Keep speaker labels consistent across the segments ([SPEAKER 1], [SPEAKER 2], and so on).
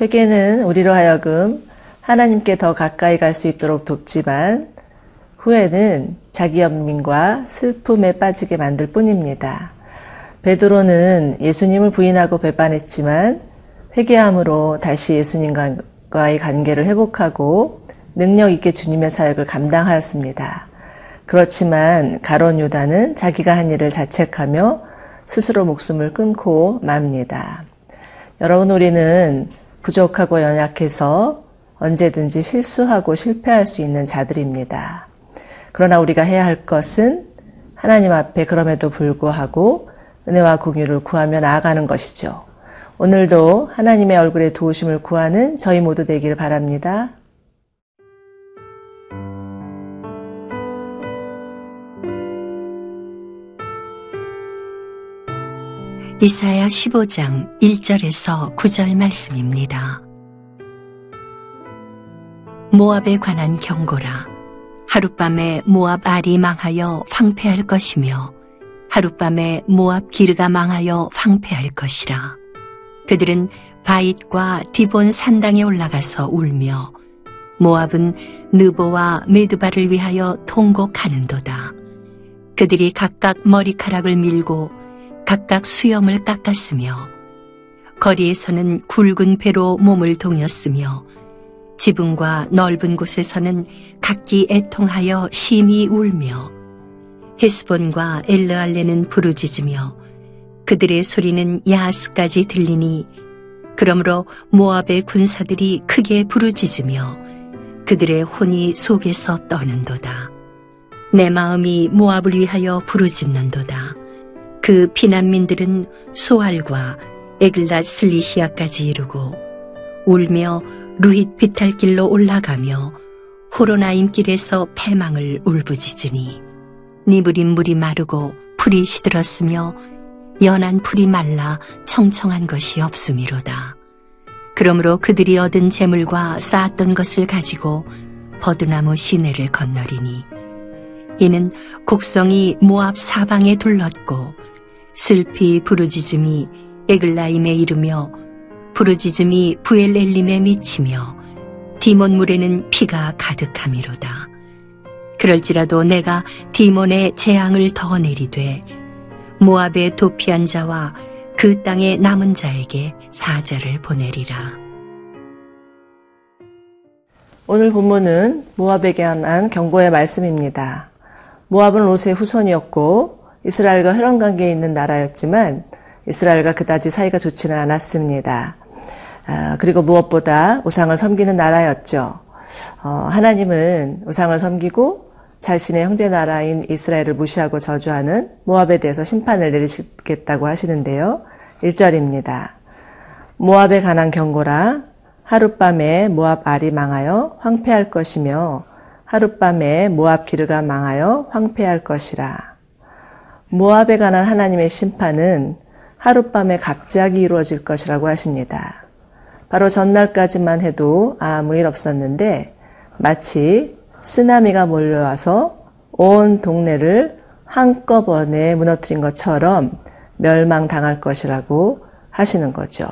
[SPEAKER 1] 회개는 우리로 하여금 하나님께 더 가까이 갈 수 있도록 돕지만 후회는 자기 연민과 슬픔에 빠지게 만들 뿐입니다. 베드로는 예수님을 부인하고 배반했지만 회개함으로 다시 예수님과의 관계를 회복하고 능력 있게 주님의 사역을 감당하였습니다. 그렇지만 가론 유다는 자기가 한 일을 자책하며 스스로 목숨을 끊고 맙니다. 여러분 우리는 부족하고 연약해서 언제든지 실수하고 실패할 수 있는 자들입니다. 그러나 우리가 해야 할 것은 하나님 앞에 그럼에도 불구하고 은혜와 공유를 구하며 나아가는 것이죠. 오늘도 하나님의 얼굴에 도우심을 구하는 저희 모두 되기를 바랍니다.
[SPEAKER 2] 이사야 15장 1절에서 9절 말씀입니다. 모압에 관한 경고라. 하룻밤에 모압 알이 망하여 황폐할 것이며 하룻밤에 모압 기르가 망하여 황폐할 것이라. 그들은 바잇과 디본 산당에 올라가서 울며 모압은 느보와 메드바를 위하여 통곡하는도다. 그들이 각각 머리카락을 밀고 각각 수염을 깎았으며 거리에서는 굵은 배로 몸을 동였으며 지붕과 넓은 곳에서는 각기 애통하여 심히 울며 헤스본과 엘르알레는 부르짖으며 그들의 소리는 야스까지 들리니 그러므로 모압의 군사들이 크게 부르짖으며 그들의 혼이 속에서 떠는도다. 내 마음이 모압을 위하여 부르짖는도다. 그 피난민들은 소알과 에글라 슬리시아까지 이르고 울며 루힛 비탈길로 올라가며 호로나임 길에서 패망을 울부짖으니 니브린 물이 마르고 풀이 시들었으며 연한 풀이 말라 청청한 것이 없음이로다. 그러므로 그들이 얻은 재물과 쌓았던 것을 가지고 버드나무 시내를 건너리니 이는 곡성이 모압 사방에 둘렀고 슬피 부르짖음이 에글라임에 이르며 부르짖음이 부엘엘림에 미치며 디몬물에는 피가 가득함이로다. 그럴지라도 내가 디몬의 재앙을 더 내리되 모압의 도피한 자와 그 땅의 남은 자에게 사자를 보내리라.
[SPEAKER 1] 오늘 본문은 모압에게 관한 경고의 말씀입니다. 모압은 롯의 후손이었고 이스라엘과 혈연 관계에 있는 나라였지만 이스라엘과 그다지 사이가 좋지는 않았습니다. 아, 그리고 무엇보다 우상을 섬기는 나라였죠. 어, 하나님은 우상을 섬기고 자신의 형제 나라인 이스라엘을 무시하고 저주하는 모압에 대해서 심판을 내리시겠다고 하시는데요. 1절입니다. 모압에 관한 경고라 하룻밤에 모압 알이 망하여 황폐할 것이며 하룻밤에 모압 기르가 망하여 황폐할 것이라. 모압에 관한 하나님의 심판은 하룻밤에 갑자기 이루어질 것이라고 하십니다. 바로 전날까지만 해도 아무 일 없었는데 마치 쓰나미가 몰려와서 온 동네를 한꺼번에 무너뜨린 것처럼 멸망당할 것이라고 하시는 거죠.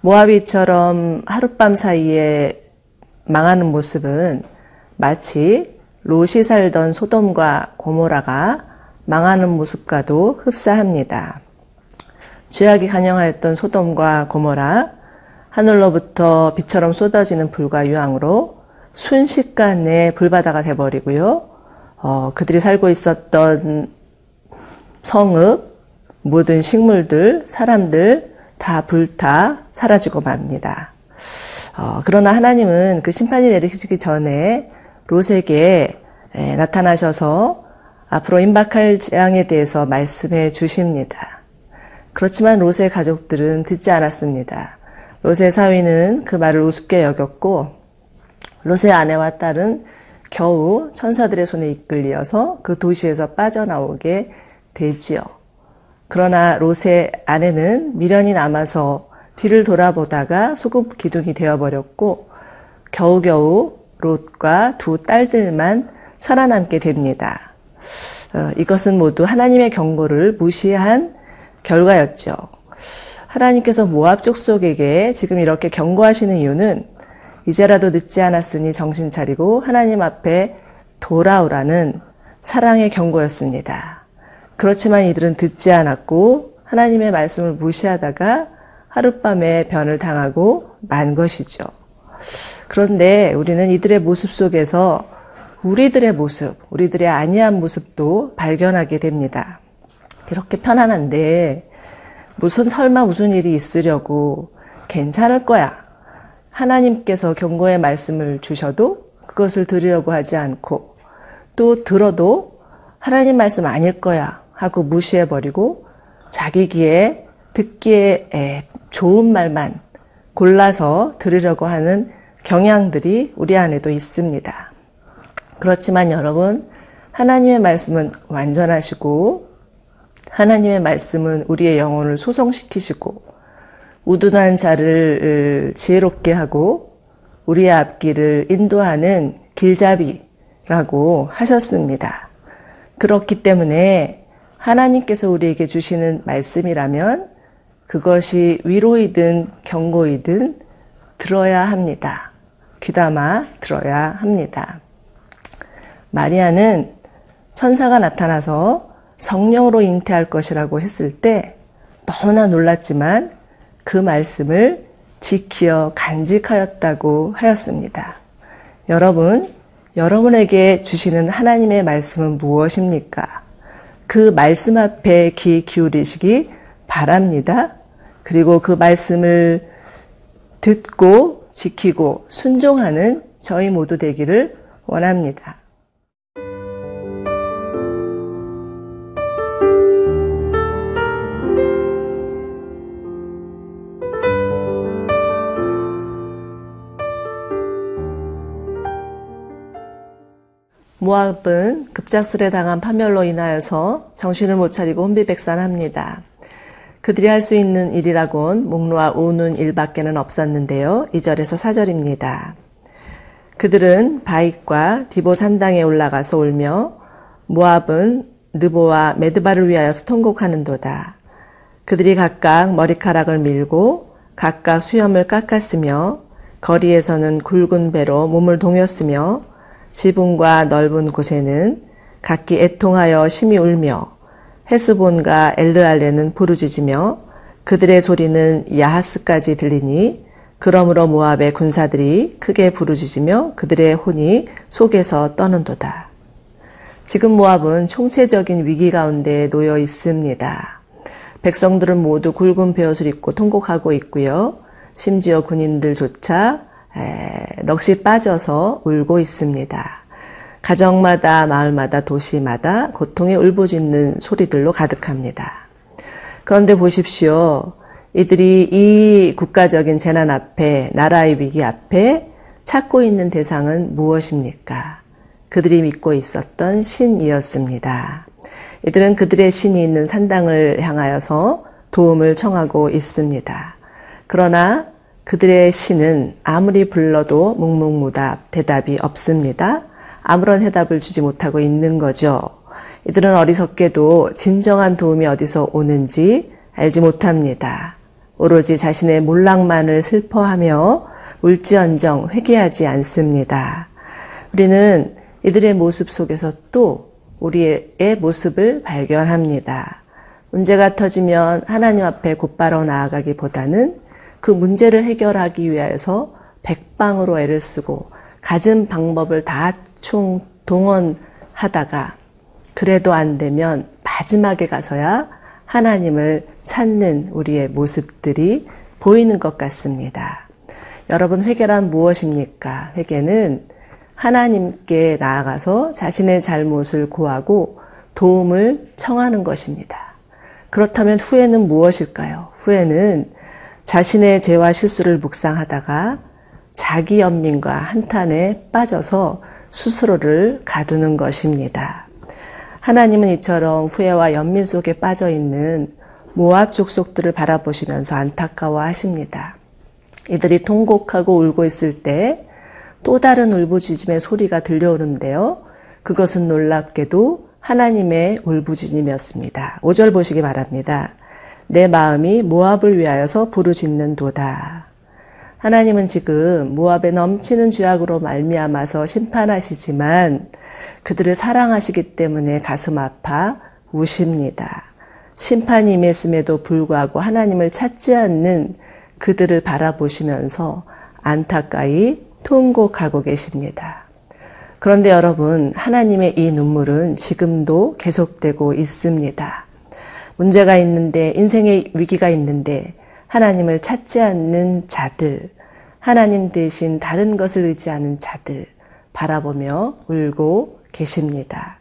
[SPEAKER 1] 모아비처럼 하룻밤 사이에 망하는 모습은 마치 롯이 살던 소돔과 고모라가 망하는 모습과도 흡사합니다. 죄악이 간영하였던 소돔과 고모라, 하늘로부터 비처럼 쏟아지는 불과 유황으로 순식간에 불바다가 돼버리고요. 어, 그들이 살고 있었던 성읍, 모든 식물들, 사람들 다 불타 사라지고 맙니다. 어, 그러나 하나님은 그 심판이 내리시기 전에 롯에게 에, 나타나셔서 앞으로 임박할 재앙에 대해서 말씀해 주십니다. 그렇지만 롯의 가족들은 듣지 않았습니다. 롯의 사위는 그 말을 우습게 여겼고 롯의 아내와 딸은 겨우 천사들의 손에 이끌려서 그 도시에서 빠져나오게 되지요. 그러나 롯의 아내는 미련이 남아서 뒤를 돌아보다가 소금 기둥이 되어버렸고 겨우겨우 롯과 두 딸들만 살아남게 됩니다. 어, 이것은 모두 하나님의 경고를 무시한 결과였죠. 하나님께서 모압 족속에게 지금 이렇게 경고하시는 이유는 이제라도 늦지 않았으니 정신 차리고 하나님 앞에 돌아오라는 사랑의 경고였습니다. 그렇지만 이들은 듣지 않았고 하나님의 말씀을 무시하다가 하룻밤에 변을 당하고 만 것이죠. 그런데 우리는 이들의 모습 속에서 우리들의 모습, 우리들의 아니한 모습도 발견하게 됩니다. 이렇게 편안한데 무슨 설마 무슨 일이 있으려고 괜찮을 거야. 하나님께서 경고의 말씀을 주셔도 그것을 들으려고 하지 않고 또 들어도 하나님 말씀 아닐 거야 하고 무시해버리고 자기 귀에 듣기에 좋은 말만 골라서 들으려고 하는 경향들이 우리 안에도 있습니다. 그렇지만 여러분, 하나님의 말씀은 완전하시고, 하나님의 말씀은 우리의 영혼을 소성시키시고, 우둔한 자를 지혜롭게 하고, 우리의 앞길을 인도하는 길잡이라고 하셨습니다. 그렇기 때문에 하나님께서 우리에게 주시는 말씀이라면 그것이 위로이든 경고이든 들어야 합니다. 귀담아 들어야 합니다. 마리아는 천사가 나타나서 성령으로 잉태할 것이라고 했을 때 너무나 놀랐지만 그 말씀을 지키어 간직하였다고 하였습니다. 여러분, 여러분에게 주시는 하나님의 말씀은 무엇입니까? 그 말씀 앞에 귀 기울이시기 바랍니다. 그리고 그 말씀을 듣고 지키고 순종하는 저희 모두 되기를 원합니다. 모압은 급작스레 당한 파멸로 인하여서 정신을 못 차리고 혼비백산합니다. 그들이 할 수 있는 일이라곤 목 놓아 우는 일밖에는 없었는데요. 2절에서 4절입니다. 그들은 바익과 디보 산당에 올라가서 울며 모압은 느보와 메드바를 위하여서 통곡하는도다. 그들이 각각 머리카락을 밀고 각각 수염을 깎았으며 거리에서는 굵은 배로 몸을 동였으며 지붕과 넓은 곳에는 각기 애통하여 심히 울며 헤스본과 엘르알레는 부르짖으며 그들의 소리는 야하스까지 들리니 그러므로 모압의 군사들이 크게 부르짖으며 그들의 혼이 속에서 떠는도다. 지금 모압은 총체적인 위기 가운데 놓여 있습니다. 백성들은 모두 굵은 베옷을 입고 통곡하고 있고요. 심지어 군인들조차 넋이 빠져서 울고 있습니다. 가정마다 마을마다 도시마다 고통의 울부짖는 소리들로 가득합니다. 그런데 보십시오. 이들이 이 국가적인 재난 앞에 나라의 위기 앞에 찾고 있는 대상은 무엇입니까? 그들이 믿고 있었던 신이었습니다. 이들은 그들의 신이 있는 산당을 향하여서 도움을 청하고 있습니다. 그러나 그들의 신은 아무리 불러도 묵묵무답 대답이 없습니다. 아무런 해답을 주지 못하고 있는 거죠. 이들은 어리석게도 진정한 도움이 어디서 오는지 알지 못합니다. 오로지 자신의 몰락만을 슬퍼하며 울지언정 회개하지 않습니다. 우리는 이들의 모습 속에서 또 우리의 모습을 발견합니다. 문제가 터지면 하나님 앞에 곧바로 나아가기보다는 그 문제를 해결하기 위해서 백방으로 애를 쓰고 가진 방법을 다 총 동원하다가 그래도 안 되면 마지막에 가서야 하나님을 찾는 우리의 모습들이 보이는 것 같습니다. 여러분, 회개란 무엇입니까? 회개는 하나님께 나아가서 자신의 잘못을 고하고 도움을 청하는 것입니다. 그렇다면 후회는 무엇일까요? 후회는 자신의 죄와 실수를 묵상하다가 자기 연민과 한탄에 빠져서 스스로를 가두는 것입니다. 하나님은 이처럼 후회와 연민 속에 빠져 있는 모압 족속들을 바라보시면서 안타까워 하십니다. 이들이 통곡하고 울고 있을 때 또 다른 울부짖음의 소리가 들려오는데요. 그것은 놀랍게도 하나님의 울부짖음이었습니다. 5절 보시기 바랍니다. 내 마음이 모압을 위하여서 부르짖는도다. 하나님은 지금 모압의 넘치는 죄악으로 말미암아서 심판하시지만 그들을 사랑하시기 때문에 가슴 아파 우십니다. 심판이 임했음에도 불구하고 하나님을 찾지 않는 그들을 바라보시면서 안타까이 통곡하고 계십니다. 그런데 여러분, 하나님의 이 눈물은 지금도 계속되고 있습니다. 문제가 있는데, 인생의 위기가 있는데, 하나님을 찾지 않는 자들, 하나님 대신 다른 것을 의지하는 자들 바라보며 울고 계십니다.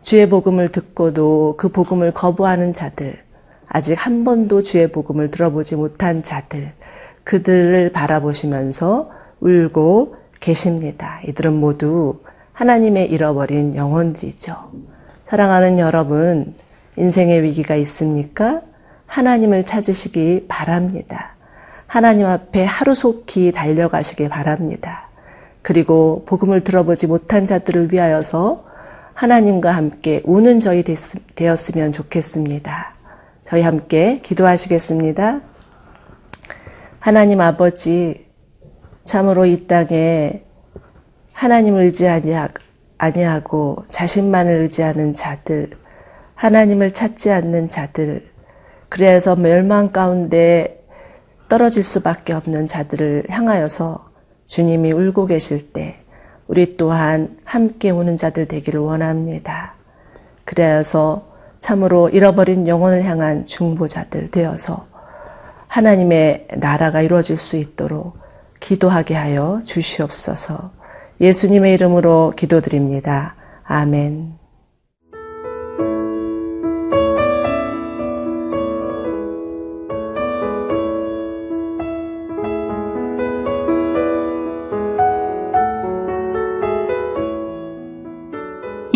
[SPEAKER 1] 주의 복음을 듣고도 그 복음을 거부하는 자들, 아직 한 번도 주의 복음을 들어보지 못한 자들, 그들을 바라보시면서 울고 계십니다. 이들은 모두 하나님의 잃어버린 영혼들이죠. 사랑하는 여러분, 인생의 위기가 있습니까? 하나님을 찾으시기 바랍니다. 하나님 앞에 하루속히 달려가시기 바랍니다. 그리고 복음을 들어보지 못한 자들을 위하여서 하나님과 함께 우는 저희 되었으면 좋겠습니다. 저희 함께 기도하시겠습니다. 하나님 아버지, 참으로 이 땅에 하나님을 의지하지 아니하고 자신만을 의지하는 자들, 하나님을 찾지 않는 자들, 그래서 멸망 가운데 떨어질 수밖에 없는 자들을 향하여서 주님이 울고 계실 때 우리 또한 함께 우는 자들 되기를 원합니다. 그래서 참으로 잃어버린 영혼을 향한 중보자들 되어서 하나님의 나라가 이루어질 수 있도록 기도하게 하여 주시옵소서. 예수님의 이름으로 기도드립니다. 아멘.